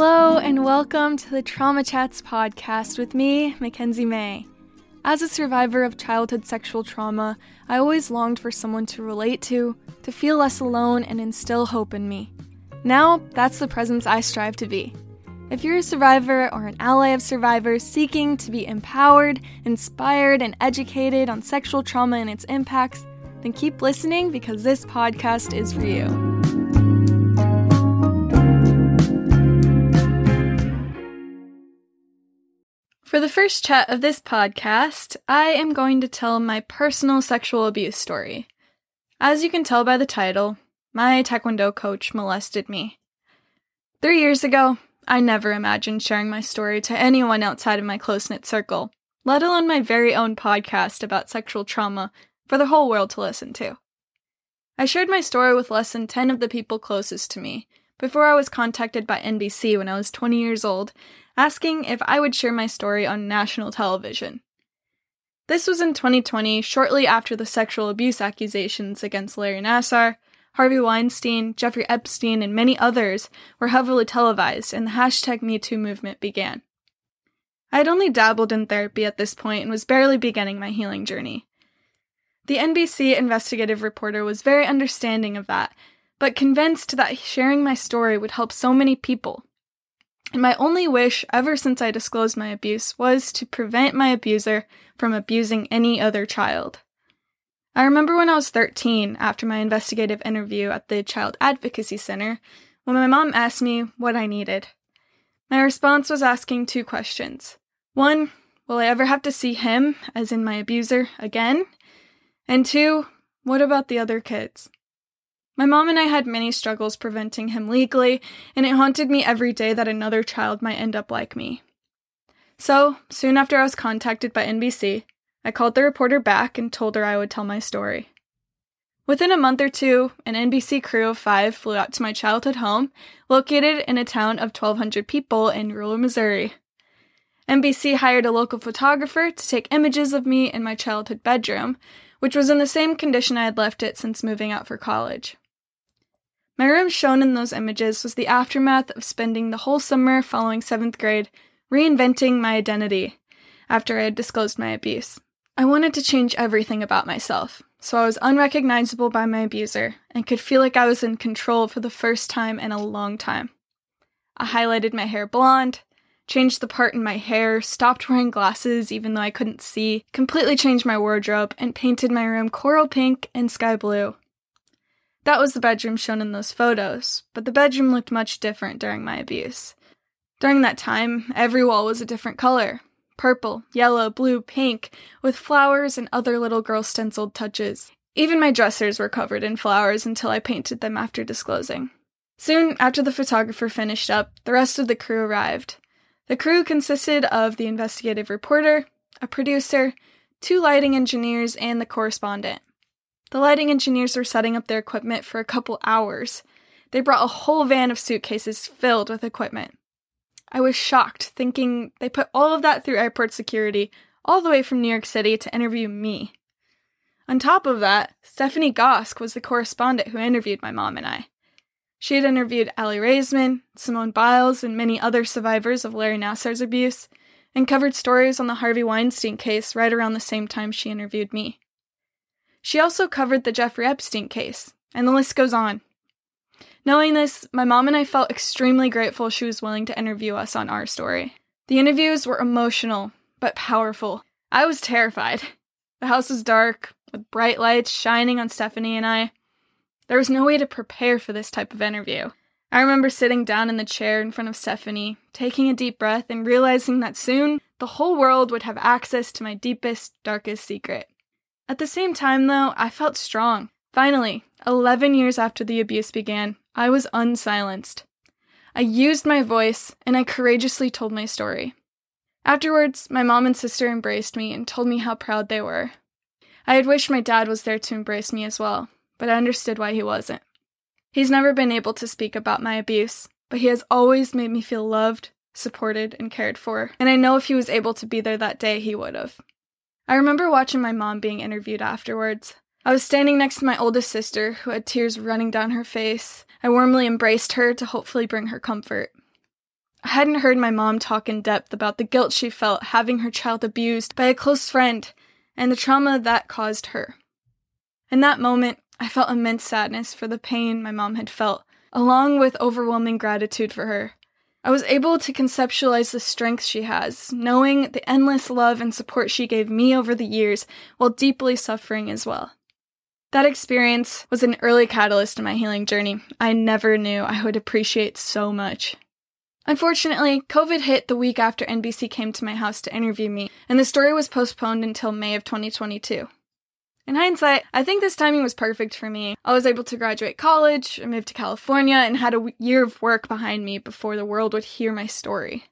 Hello, and welcome to the Trauma Chats podcast with me, MacKenzie Mae. As a survivor of childhood sexual trauma, I always longed for someone to relate to, to feel less alone, and instill hope in me. Now, that's the presence I strive to be. If you're a survivor or an ally of survivors seeking to be empowered, inspired, and educated on sexual trauma and its impacts, then keep listening because this podcast is for you. For the first chat of this podcast, I am going to tell my personal sexual abuse story. As you can tell by the title, my Taekwondo coach molested me. Three years ago, I never imagined sharing my story to anyone outside of my close knit circle, let alone my very own podcast about sexual trauma for the whole world to listen to. I shared my story with less than 10 of the people closest to me before I was contacted by NBC when I was 20 years old, asking if I would share my story on national television. This was in 2020, shortly after the sexual abuse accusations against Larry Nassar, Harvey Weinstein, Jeffrey Epstein, and many others were heavily televised, and the hashtag MeToo movement began. I had only dabbled in therapy at this point and was barely beginning my healing journey. The NBC investigative reporter was very understanding of that, but convinced that sharing my story would help so many people. And my only wish ever since I disclosed my abuse was to prevent my abuser from abusing any other child. I remember when I was 13, after my investigative interview at the Child Advocacy Center, when my mom asked me what I needed. My response was asking two questions. One, will I ever have to see him, as in my abuser, again? And two, what about the other kids? My mom and I had many struggles preventing him legally, and it haunted me every day that another child might end up like me. So, soon after I was contacted by NBC, I called the reporter back and told her I would tell my story. Within a month or two, an NBC crew of five flew out to my childhood home, located in a town of 1,200 people in rural Missouri. NBC hired a local photographer to take images of me in my childhood bedroom, which was in the same condition I had left it since moving out for college. My room shown in those images was the aftermath of spending the whole summer following seventh grade reinventing my identity after I had disclosed my abuse. I wanted to change everything about myself, so I was unrecognizable by my abuser and could feel like I was in control for the first time in a long time. I highlighted my hair blonde, changed the part in my hair, stopped wearing glasses even though I couldn't see, completely changed my wardrobe, and painted my room coral pink and sky blue. That was the bedroom shown in those photos, but the bedroom looked much different during my abuse. During that time, every wall was a different color, purple, yellow, blue, pink, with flowers and other little girl stenciled touches. Even my dressers were covered in flowers until I painted them after disclosing. Soon after the photographer finished up, the rest of the crew arrived. The crew consisted of the investigative reporter, a producer, two lighting engineers, and the correspondent. The lighting engineers were setting up their equipment for a couple hours. They brought a whole van of suitcases filled with equipment. I was shocked, thinking they put all of that through airport security all the way from New York City to interview me. On top of that, Stephanie Gosk was the correspondent who interviewed my mom and I. She had interviewed Aly Raisman, Simone Biles, and many other survivors of Larry Nassar's abuse, and covered stories on the Harvey Weinstein case right around the same time she interviewed me. She also covered the Jeffrey Epstein case, and the list goes on. Knowing this, my mom and I felt extremely grateful she was willing to interview us on our story. The interviews were emotional, but powerful. I was terrified. The house was dark, with bright lights shining on Stephanie and I. There was no way to prepare for this type of interview. I remember sitting down in the chair in front of Stephanie, taking a deep breath, and realizing that soon the whole world would have access to my deepest, darkest secret. At the same time, though, I felt strong. Finally, 11 years after the abuse began, I was unsilenced. I used my voice and I courageously told my story. Afterwards, my mom and sister embraced me and told me how proud they were. I had wished my dad was there to embrace me as well, but I understood why he wasn't. He's never been able to speak about my abuse, but he has always made me feel loved, supported, and cared for, and I know if he was able to be there that day, he would have. I remember watching my mom being interviewed afterwards. I was standing next to my oldest sister, who had tears running down her face. I warmly embraced her to hopefully bring her comfort. I hadn't heard my mom talk in depth about the guilt she felt having her child abused by a close friend and the trauma that caused her. In that moment, I felt immense sadness for the pain my mom had felt, along with overwhelming gratitude for her. I was able to conceptualize the strength she has, knowing the endless love and support she gave me over the years while deeply suffering as well. That experience was an early catalyst in my healing journey I never knew I would appreciate so much. Unfortunately, COVID hit the week after NBC came to my house to interview me, and the story was postponed until May of 2022. In hindsight, I think this timing was perfect for me. I was able to graduate college, I moved to California, and had a year of work behind me before the world would hear my story.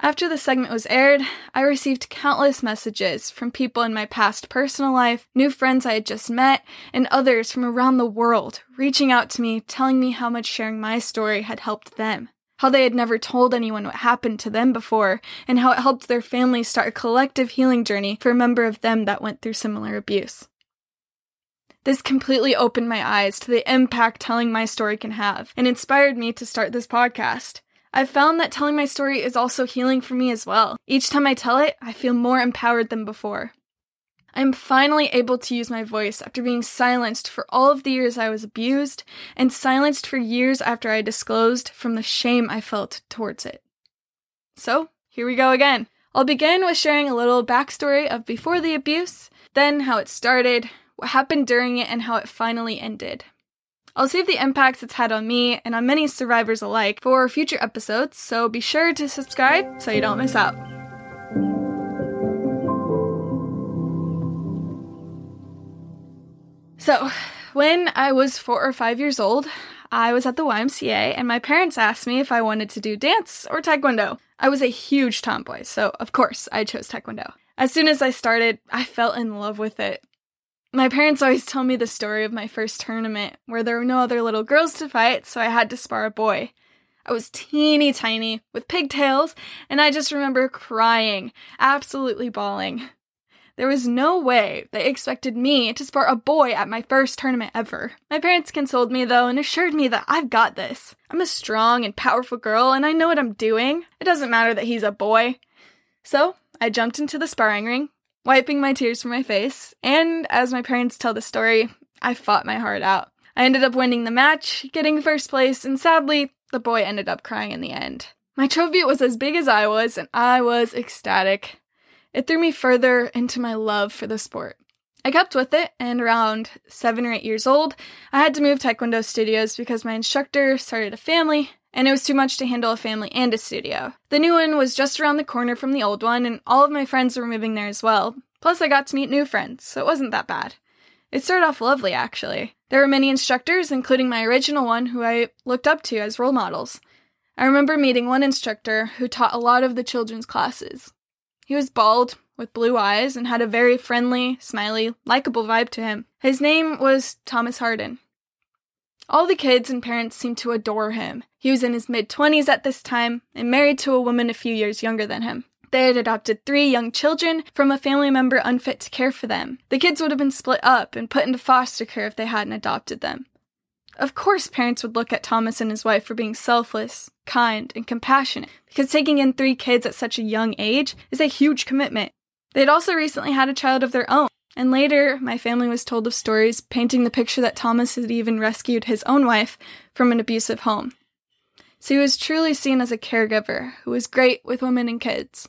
After the segment was aired, I received countless messages from people in my past personal life, new friends I had just met, and others from around the world reaching out to me, telling me how much sharing my story had helped them. How they had never told anyone what happened to them before, and how it helped their family start a collective healing journey for a member of them that went through similar abuse. This completely opened my eyes to the impact telling my story can have and inspired me to start this podcast. I've found that telling my story is also healing for me as well. Each time I tell it, I feel more empowered than before. I'm finally able to use my voice after being silenced for all of the years I was abused, and silenced for years after I disclosed from the shame I felt towards it. So, here we go again. I'll begin with sharing a little backstory of before the abuse, then how it started, what happened during it, and how it finally ended. I'll save the impacts it's had on me and on many survivors alike for future episodes, so be sure to subscribe so you don't miss out. So, when I was four or five years old, I was at the YMCA and my parents asked me if I wanted to do dance or taekwondo. I was a huge tomboy, so of course I chose taekwondo. As soon as I started, I fell in love with it. My parents always tell me the story of my first tournament where there were no other little girls to fight, so I had to spar a boy. I was teeny tiny with pigtails, and I just remember crying, absolutely bawling. There was no way they expected me to spar a boy at my first tournament ever. My parents consoled me though and assured me that I've got this. I'm a strong and powerful girl and I know what I'm doing. It doesn't matter that he's a boy. So I jumped into the sparring ring, wiping my tears from my face, and as my parents tell the story, I fought my heart out. I ended up winning the match, getting first place, and sadly, the boy ended up crying in the end. My trophy was as big as I was, and I was ecstatic. It threw me further into my love for the sport. I kept with it, and around seven or eight years old, I had to move Taekwondo studios because my instructor started a family and it was too much to handle a family and a studio. The new one was just around the corner from the old one, and all of my friends were moving there as well. Plus, I got to meet new friends, so it wasn't that bad. It started off lovely, actually. There were many instructors, including my original one, who I looked up to as role models. I remember meeting one instructor who taught a lot of the children's classes. He was bald, with blue eyes, and had a very friendly, smiley, likable vibe to him. His name was Thomas Harden. All the kids and parents seemed to adore him. He was in his mid 20s at this time and married to a woman a few years younger than him. They had adopted three young children from a family member unfit to care for them. The kids would have been split up and put into foster care if they hadn't adopted them. Of course, parents would look at Thomas and his wife for being selfless, kind, and compassionate, because taking in three kids at such a young age is a huge commitment. They had also recently had a child of their own, and later, my family was told of stories painting the picture that Thomas had even rescued his own wife from an abusive home. So he was truly seen as a caregiver who was great with women and kids.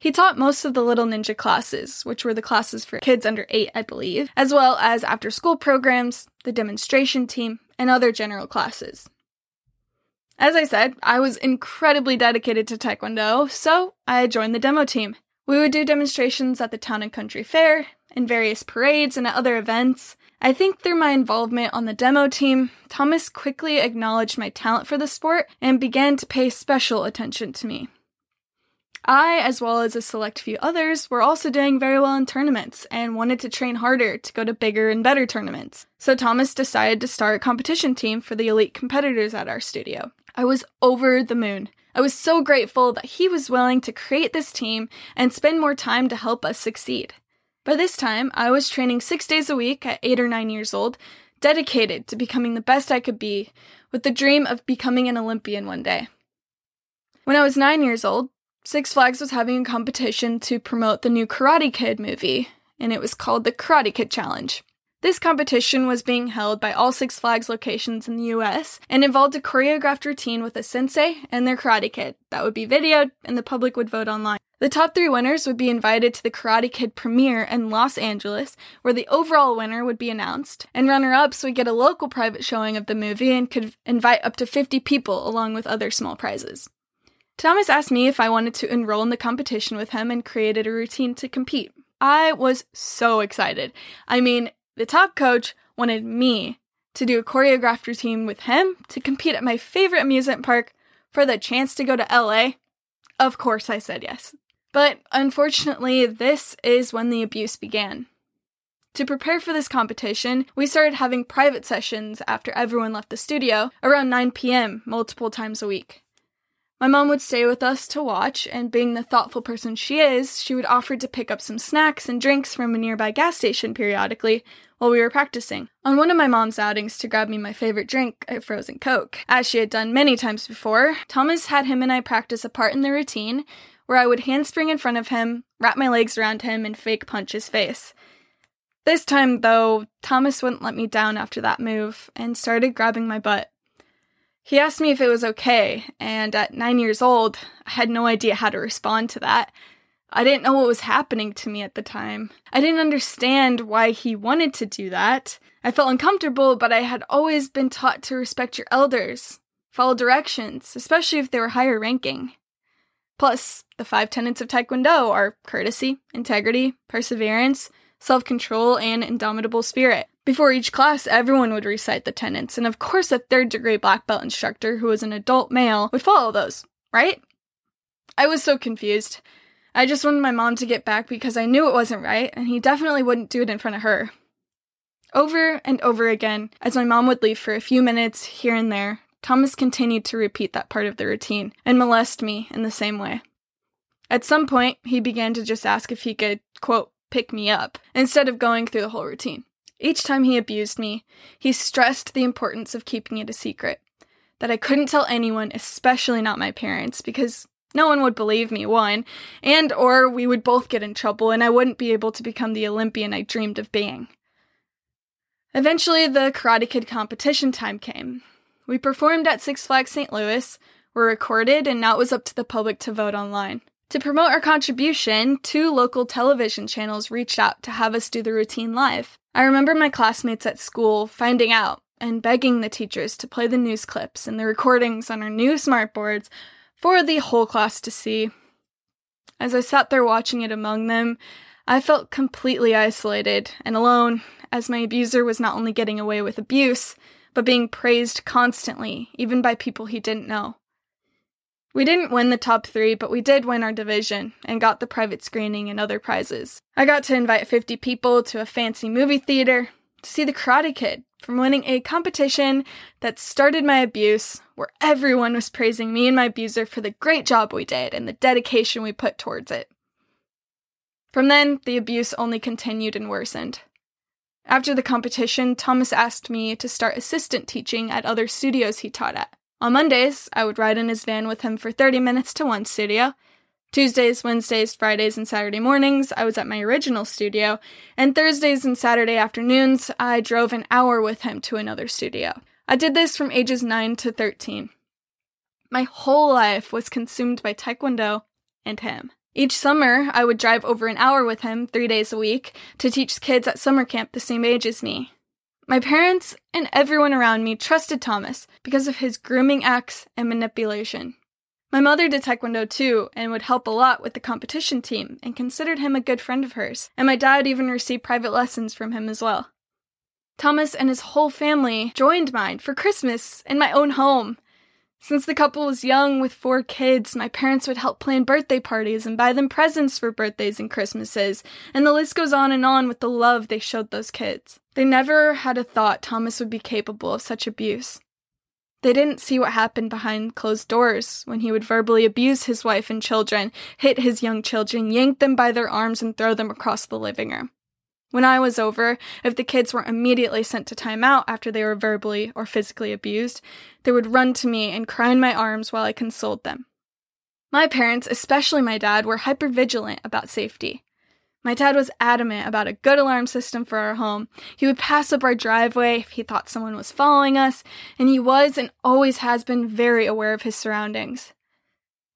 He taught most of the Little Ninja classes, which were the classes for kids under 8, I believe, as well as after school programs, the demonstration team, and other general classes. As I said, I was incredibly dedicated to Taekwondo, so I joined the demo team. We would do demonstrations at the town and country fair, in various parades and at other events. I think through my involvement on the demo team, Thomas quickly acknowledged my talent for the sport and began to pay special attention to me. I, as well as a select few others, were also doing very well in tournaments and wanted to train harder to go to bigger and better tournaments. So Thomas decided to start a competition team for the elite competitors at our studio. I was over the moon. I was so grateful that he was willing to create this team and spend more time to help us succeed. By this time, I was training six days a week at eight or nine years old, dedicated to becoming the best I could be, with the dream of becoming an Olympian one day. When I was nine years old, Six Flags was having a competition to promote the new Karate Kid movie, and it was called the Karate Kid Challenge. This competition was being held by all Six Flags locations in the US and involved a choreographed routine with a sensei and their Karate Kid that would be videoed and the public would vote online. The top three winners would be invited to the Karate Kid premiere in Los Angeles, where the overall winner would be announced, and runner ups would get a local private showing of the movie and could invite up to 50 people along with other small prizes. Thomas asked me if I wanted to enroll in the competition with him and created a routine to compete. I was so excited. I mean, the top coach wanted me to do a choreographed routine with him to compete at my favorite amusement park for the chance to go to LA. Of course, I said yes. But unfortunately, this is when the abuse began. To prepare for this competition, we started having private sessions after everyone left the studio around 9 p.m. multiple times a week. My mom would stay with us to watch, and being the thoughtful person she is, she would offer to pick up some snacks and drinks from a nearby gas station periodically while we were practicing. On one of my mom's outings to grab me my favorite drink, a frozen Coke, as she had done many times before, Thomas had him and I practice a part in the routine where I would handspring in front of him, wrap my legs around him, and fake punch his face. This time, though, Thomas wouldn't let me down after that move and started grabbing my butt. He asked me if it was okay, and at nine years old, I had no idea how to respond to that. I didn't know what was happening to me at the time. I didn't understand why he wanted to do that. I felt uncomfortable, but I had always been taught to respect your elders, follow directions, especially if they were higher ranking. Plus, the five tenets of Taekwondo are courtesy, integrity, perseverance, self control, and indomitable spirit. Before each class, everyone would recite the tenets, and of course, a third degree black belt instructor who was an adult male would follow those, right? I was so confused. I just wanted my mom to get back because I knew it wasn't right, and he definitely wouldn't do it in front of her. Over and over again, as my mom would leave for a few minutes here and there, Thomas continued to repeat that part of the routine and molest me in the same way. At some point, he began to just ask if he could, quote, pick me up, instead of going through the whole routine. Each time he abused me, he stressed the importance of keeping it a secret. That I couldn't tell anyone, especially not my parents, because no one would believe me, one, and or we would both get in trouble and I wouldn't be able to become the Olympian I dreamed of being. Eventually, the Karate Kid competition time came. We performed at Six Flags St. Louis, were recorded, and now it was up to the public to vote online. To promote our contribution, two local television channels reached out to have us do the routine live. I remember my classmates at school finding out and begging the teachers to play the news clips and the recordings on our new smartboards for the whole class to see. As I sat there watching it among them, I felt completely isolated and alone, as my abuser was not only getting away with abuse, but being praised constantly, even by people he didn't know. We didn't win the top three, but we did win our division and got the private screening and other prizes. I got to invite 50 people to a fancy movie theater to see The Karate Kid from winning a competition that started my abuse, where everyone was praising me and my abuser for the great job we did and the dedication we put towards it. From then, the abuse only continued and worsened. After the competition, Thomas asked me to start assistant teaching at other studios he taught at. On Mondays, I would ride in his van with him for 30 minutes to one studio. Tuesdays, Wednesdays, Fridays, and Saturday mornings, I was at my original studio, and Thursdays and Saturday afternoons, I drove an hour with him to another studio. I did this from ages 9 to 13. My whole life was consumed by Taekwondo and him. Each summer, I would drive over an hour with him three days a week to teach kids at summer camp the same age as me. My parents and everyone around me trusted Thomas because of his grooming acts and manipulation. My mother did Taekwondo too and would help a lot with the competition team and considered him a good friend of hers, and my dad even received private lessons from him as well. Thomas and his whole family joined mine for Christmas in my own home, since the couple was young with four kids, my parents would help plan birthday parties and buy them presents for birthdays and Christmases, and the list goes on and on with the love they showed those kids. They never had a thought Thomas would be capable of such abuse. They didn't see what happened behind closed doors when he would verbally abuse his wife and children, hit his young children, yank them by their arms, and throw them across the living room. When I was over, if the kids weren't immediately sent to timeout after they were verbally or physically abused, they would run to me and cry in my arms while I consoled them. My parents, especially my dad, were hypervigilant about safety. My dad was adamant about a good alarm system for our home. He would pass up our driveway if he thought someone was following us, and he was and always has been very aware of his surroundings.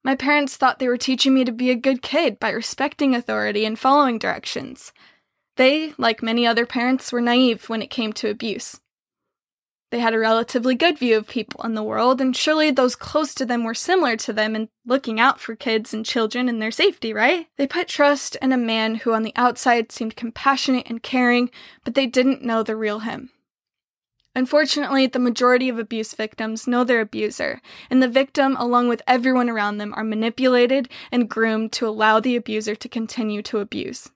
My parents thought they were teaching me to be a good kid by respecting authority and following directions. They, like many other parents, were naive when it came to abuse. They had a relatively good view of people in the world, and surely those close to them were similar to them in looking out for kids and children and their safety, right? They put trust in a man who on the outside seemed compassionate and caring, but they didn't know the real him. Unfortunately, the majority of abuse victims know their abuser, and the victim, along with everyone around them, are manipulated and groomed to allow the abuser to continue to abuse.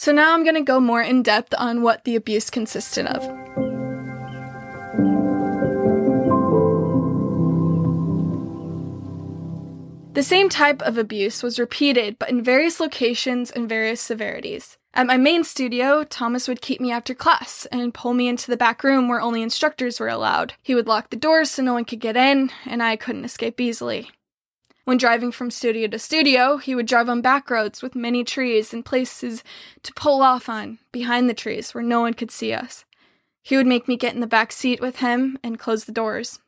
So now I'm going to go more in depth on what the abuse consisted of. The same type of abuse was repeated, but in various locations and various severities. At my main studio, Thomas would keep me after class and pull me into the back room where only instructors were allowed. He would lock the doors so no one could get in, and I couldn't escape easily. When driving from studio to studio, he would drive on back roads with many trees and places to pull off on behind the trees where no one could see us. He would make me get in the back seat with him and close the doors.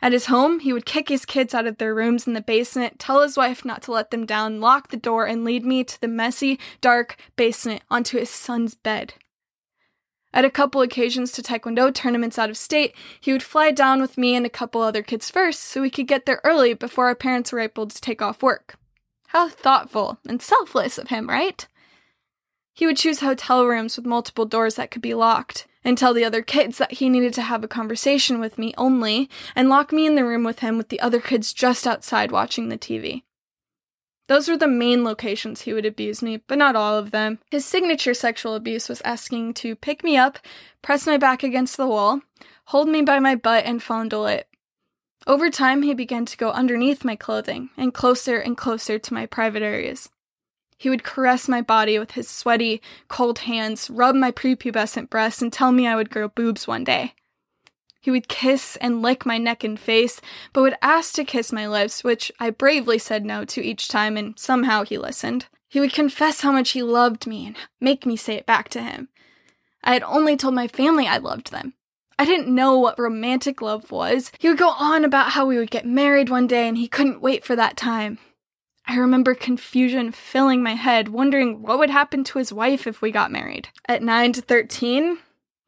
At his home, he would kick his kids out of their rooms in the basement, tell his wife not to let them down, lock the door, and lead me to the messy, dark basement onto his son's bed. At a couple occasions to Taekwondo tournaments out of state, he would fly down with me and a couple other kids first so we could get there early before our parents were able to take off work. How thoughtful and selfless of him, right? He would choose hotel rooms with multiple doors that could be locked and tell the other kids that he needed to have a conversation with me only, and lock me in the room with him with the other kids just outside watching the TV. Those were the main locations he would abuse me, but not all of them. His signature sexual abuse was asking to pick me up, press my back against the wall, hold me by my butt, and fondle it. Over time, he began to go underneath my clothing and closer and closer to my private areas. He would caress my body with his sweaty, cold hands, rub my prepubescent breasts, and tell me I would grow boobs one day. He would kiss and lick my neck and face, but would ask to kiss my lips, which I bravely said no to each time, and somehow he listened. He would confess how much he loved me and make me say it back to him. I had only told my family I loved them. I didn't know what romantic love was. He would go on about how we would get married one day and he couldn't wait for that time. I remember confusion filling my head, wondering what would happen to his wife if we got married. At 9 to 13,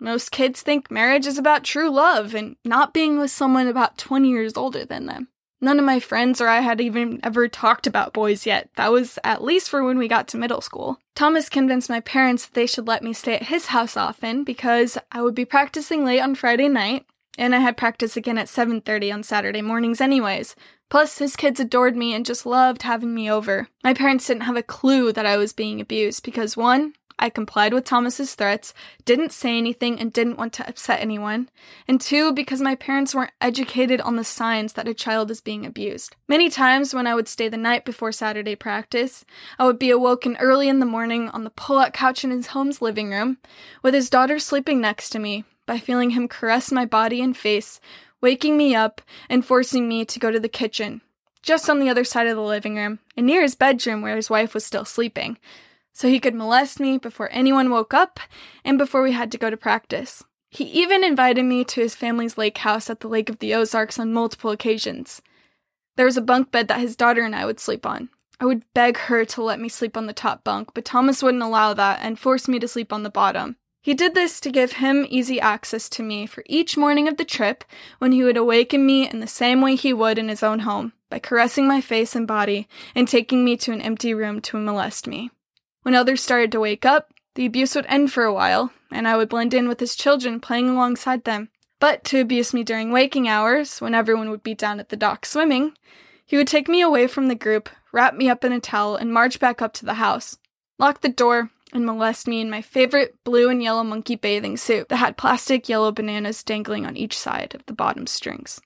most kids think marriage is about true love and not being with someone about 20 years older than them. None of my friends or I had even ever talked about boys yet. That was at least for when we got to middle school. Thomas convinced my parents that they should let me stay at his house often because I would be practicing late on Friday night and I had practice again at 7:30 on Saturday mornings anyways. Plus his kids adored me and just loved having me over. My parents didn't have a clue that I was being abused because one, I complied with Thomas's threats, didn't say anything and didn't want to upset anyone, and two, because my parents weren't educated on the signs that a child is being abused. Many times when I would stay the night before Saturday practice, I would be awoken early in the morning on the pull-out couch in his home's living room, with his daughter sleeping next to me, by feeling him caress my body and face, waking me up and forcing me to go to the kitchen, just on the other side of the living room, and near his bedroom where his wife was still sleeping, so he could molest me before anyone woke up and before we had to go to practice. He even invited me to his family's lake house at the Lake of the Ozarks on multiple occasions. There was a bunk bed that his daughter and I would sleep on. I would beg her to let me sleep on the top bunk, but Thomas wouldn't allow that and forced me to sleep on the bottom. He did this to give him easy access to me for each morning of the trip when he would awaken me in the same way he would in his own home, by caressing my face and body and taking me to an empty room to molest me. When others started to wake up, the abuse would end for a while, and I would blend in with his children playing alongside them. But to abuse me during waking hours, when everyone would be down at the dock swimming, he would take me away from the group, wrap me up in a towel, and march back up to the house, lock the door, and molest me in my favorite blue and yellow monkey bathing suit that had plastic yellow bananas dangling on each side of the bottom strings.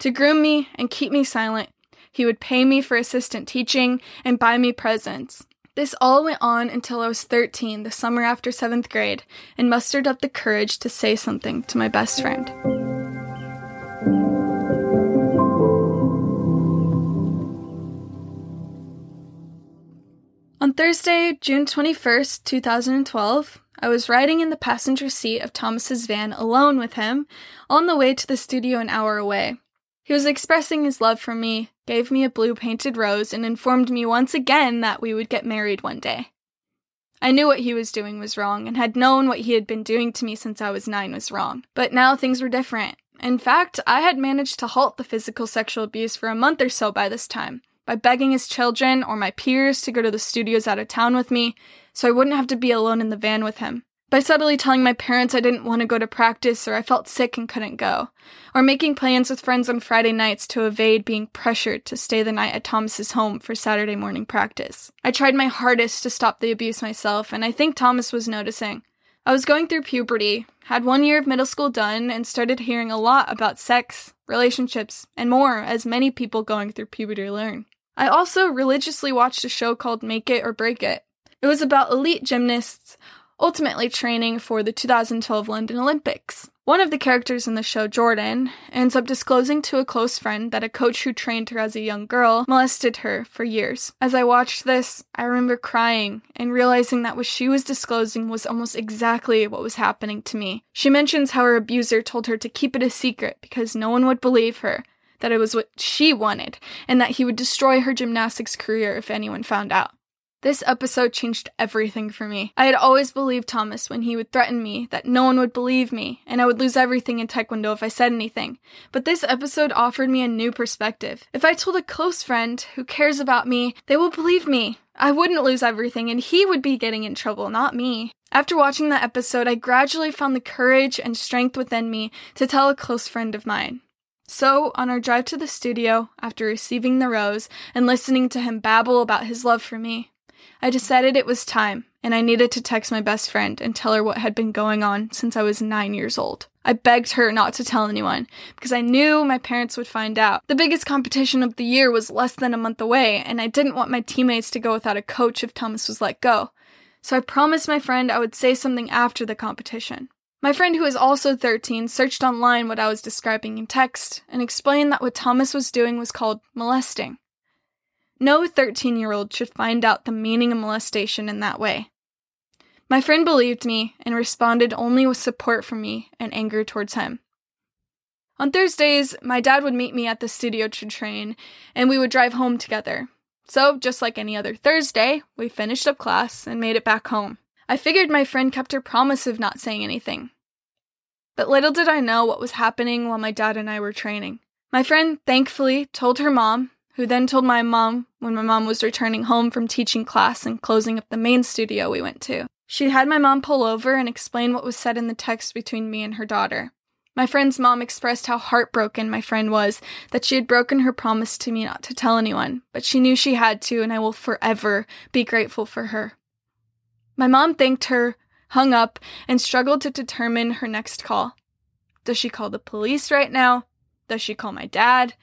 To groom me and keep me silent, he would pay me for assistant teaching and buy me presents. This all went on until I was 13, the summer after seventh grade, and mustered up the courage to say something to my best friend. On Thursday, June 21st, 2012, I was riding in the passenger seat of Thomas's van alone with him on the way to the studio an hour away. He was expressing his love for me, gave me a blue painted rose, and informed me once again that we would get married one day. I knew what he was doing was wrong and had known what he had been doing to me since I was nine was wrong. But now things were different. In fact, I had managed to halt the physical sexual abuse for a month or so by this time, by begging his children or my peers to go to the studios out of town with me so I wouldn't have to be alone in the van with him by subtly telling my parents I didn't want to go to practice or I felt sick and couldn't go, or making plans with friends on Friday nights to evade being pressured to stay the night at Thomas's home for Saturday morning practice. I tried my hardest to stop the abuse myself, and I think Thomas was noticing. I was going through puberty, had one year of middle school done, and started hearing a lot about sex, relationships, and more, as many people going through puberty learn. I also religiously watched a show called Make It or Break It. It was about elite gymnasts ultimately training for the 2012 London Olympics. One of the characters in the show, Jordan, ends up disclosing to a close friend that a coach who trained her as a young girl molested her for years. As I watched this, I remember crying and realizing that what she was disclosing was almost exactly what was happening to me. She mentions how her abuser told her to keep it a secret because no one would believe her, that it was what she wanted, and that he would destroy her gymnastics career if anyone found out. This episode changed everything for me. I had always believed Thomas when he would threaten me that no one would believe me and I would lose everything in Taekwondo if I said anything. But this episode offered me a new perspective. If I told a close friend who cares about me, they will believe me. I wouldn't lose everything and he would be getting in trouble, not me. After watching that episode, I gradually found the courage and strength within me to tell a close friend of mine. So, on our drive to the studio, after receiving the rose and listening to him babble about his love for me, I decided it was time, and I needed to text my best friend and tell her what had been going on since I was nine years old. I begged her not to tell anyone because I knew my parents would find out. The biggest competition of the year was less than a month away, and I didn't want my teammates to go without a coach if Thomas was let go. So I promised my friend I would say something after the competition. My friend, who is also 13, searched online what I was describing in text and explained that what Thomas was doing was called molesting. No 13 year old should find out the meaning of molestation in that way. My friend believed me and responded only with support from me and anger towards him. On Thursdays, my dad would meet me at the studio to train, and we would drive home together. So, just like any other Thursday, we finished up class and made it back home. I figured my friend kept her promise of not saying anything. But little did I know what was happening while my dad and I were training. My friend thankfully told her mom, who then told my mom when my mom was returning home from teaching class and closing up the main studio we went to. She had my mom pull over and explain what was said in the text between me and her daughter. My friend's mom expressed how heartbroken my friend was that she had broken her promise to me not to tell anyone, but she knew she had to, and I will forever be grateful for her. My mom thanked her, hung up, and struggled to determine her next call. Does she call the police right now? Does she call my dad?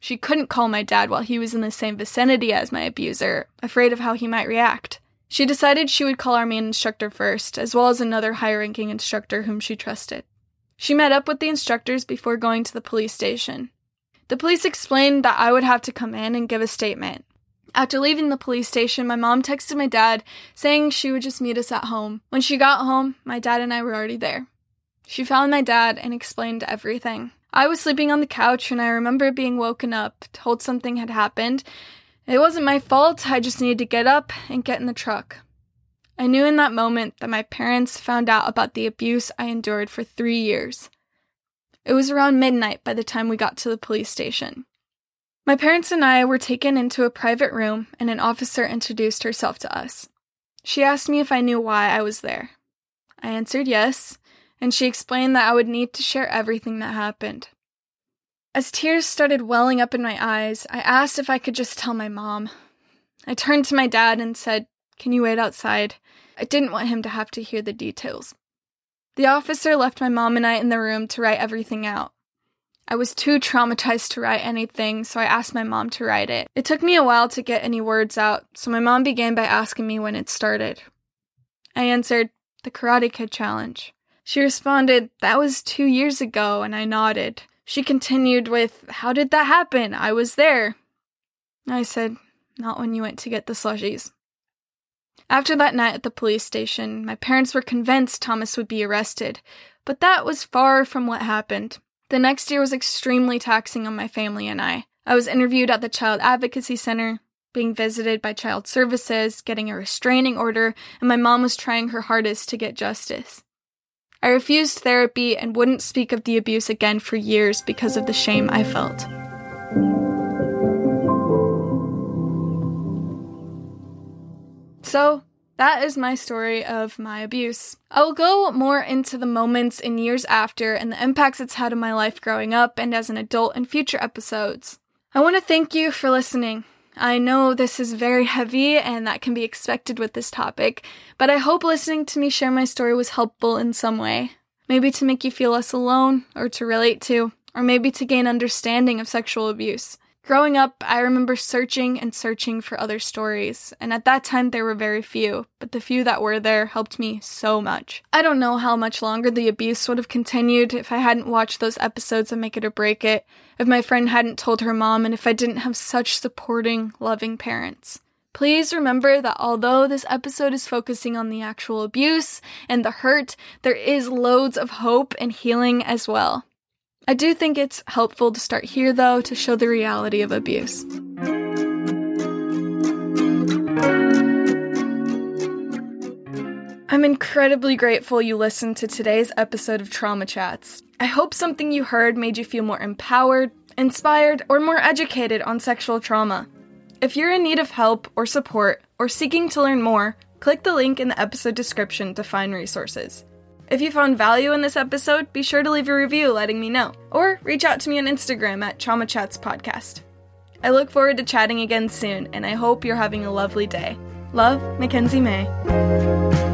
She couldn't call my dad while he was in the same vicinity as my abuser, afraid of how he might react. She decided she would call our main instructor first, as well as another high ranking instructor whom she trusted. She met up with the instructors before going to the police station. The police explained that I would have to come in and give a statement. After leaving the police station, my mom texted my dad saying she would just meet us at home. When she got home, my dad and I were already there. She found my dad and explained everything. I was sleeping on the couch and I remember being woken up, told something had happened. It wasn't my fault, I just needed to get up and get in the truck. I knew in that moment that my parents found out about the abuse I endured for three years. It was around midnight by the time we got to the police station. My parents and I were taken into a private room, and an officer introduced herself to us. She asked me if I knew why I was there. I answered yes, and she explained that I would need to share everything that happened. As tears started welling up in my eyes, I asked if I could just tell my mom. I turned to my dad and said, Can you wait outside? I didn't want him to have to hear the details. The officer left my mom and I in the room to write everything out. I was too traumatized to write anything, so I asked my mom to write it. It took me a while to get any words out, so my mom began by asking me when it started. I answered, The Karate Kid Challenge. She responded, That was two years ago, and I nodded. She continued with, How did that happen? I was there. I said, Not when you went to get the slushies. After that night at the police station, my parents were convinced Thomas would be arrested, but that was far from what happened. The next year was extremely taxing on my family and I. I was interviewed at the Child Advocacy Center, being visited by Child Services, getting a restraining order, and my mom was trying her hardest to get justice. I refused therapy and wouldn't speak of the abuse again for years because of the shame I felt. So, that is my story of my abuse. I will go more into the moments in years after and the impacts it's had on my life growing up and as an adult in future episodes. I want to thank you for listening. I know this is very heavy and that can be expected with this topic, but I hope listening to me share my story was helpful in some way. Maybe to make you feel less alone, or to relate to, or maybe to gain understanding of sexual abuse. Growing up, I remember searching and searching for other stories, and at that time there were very few, but the few that were there helped me so much. I don't know how much longer the abuse would have continued if I hadn't watched those episodes of Make It or Break It, if my friend hadn't told her mom, and if I didn't have such supporting, loving parents. Please remember that although this episode is focusing on the actual abuse and the hurt, there is loads of hope and healing as well. I do think it's helpful to start here, though, to show the reality of abuse. I'm incredibly grateful you listened to today's episode of Trauma Chats. I hope something you heard made you feel more empowered, inspired, or more educated on sexual trauma. If you're in need of help or support, or seeking to learn more, click the link in the episode description to find resources. If you found value in this episode, be sure to leave a review letting me know, or reach out to me on Instagram at Trauma Chats Podcast. I look forward to chatting again soon, and I hope you're having a lovely day. Love, MacKenzie Mae.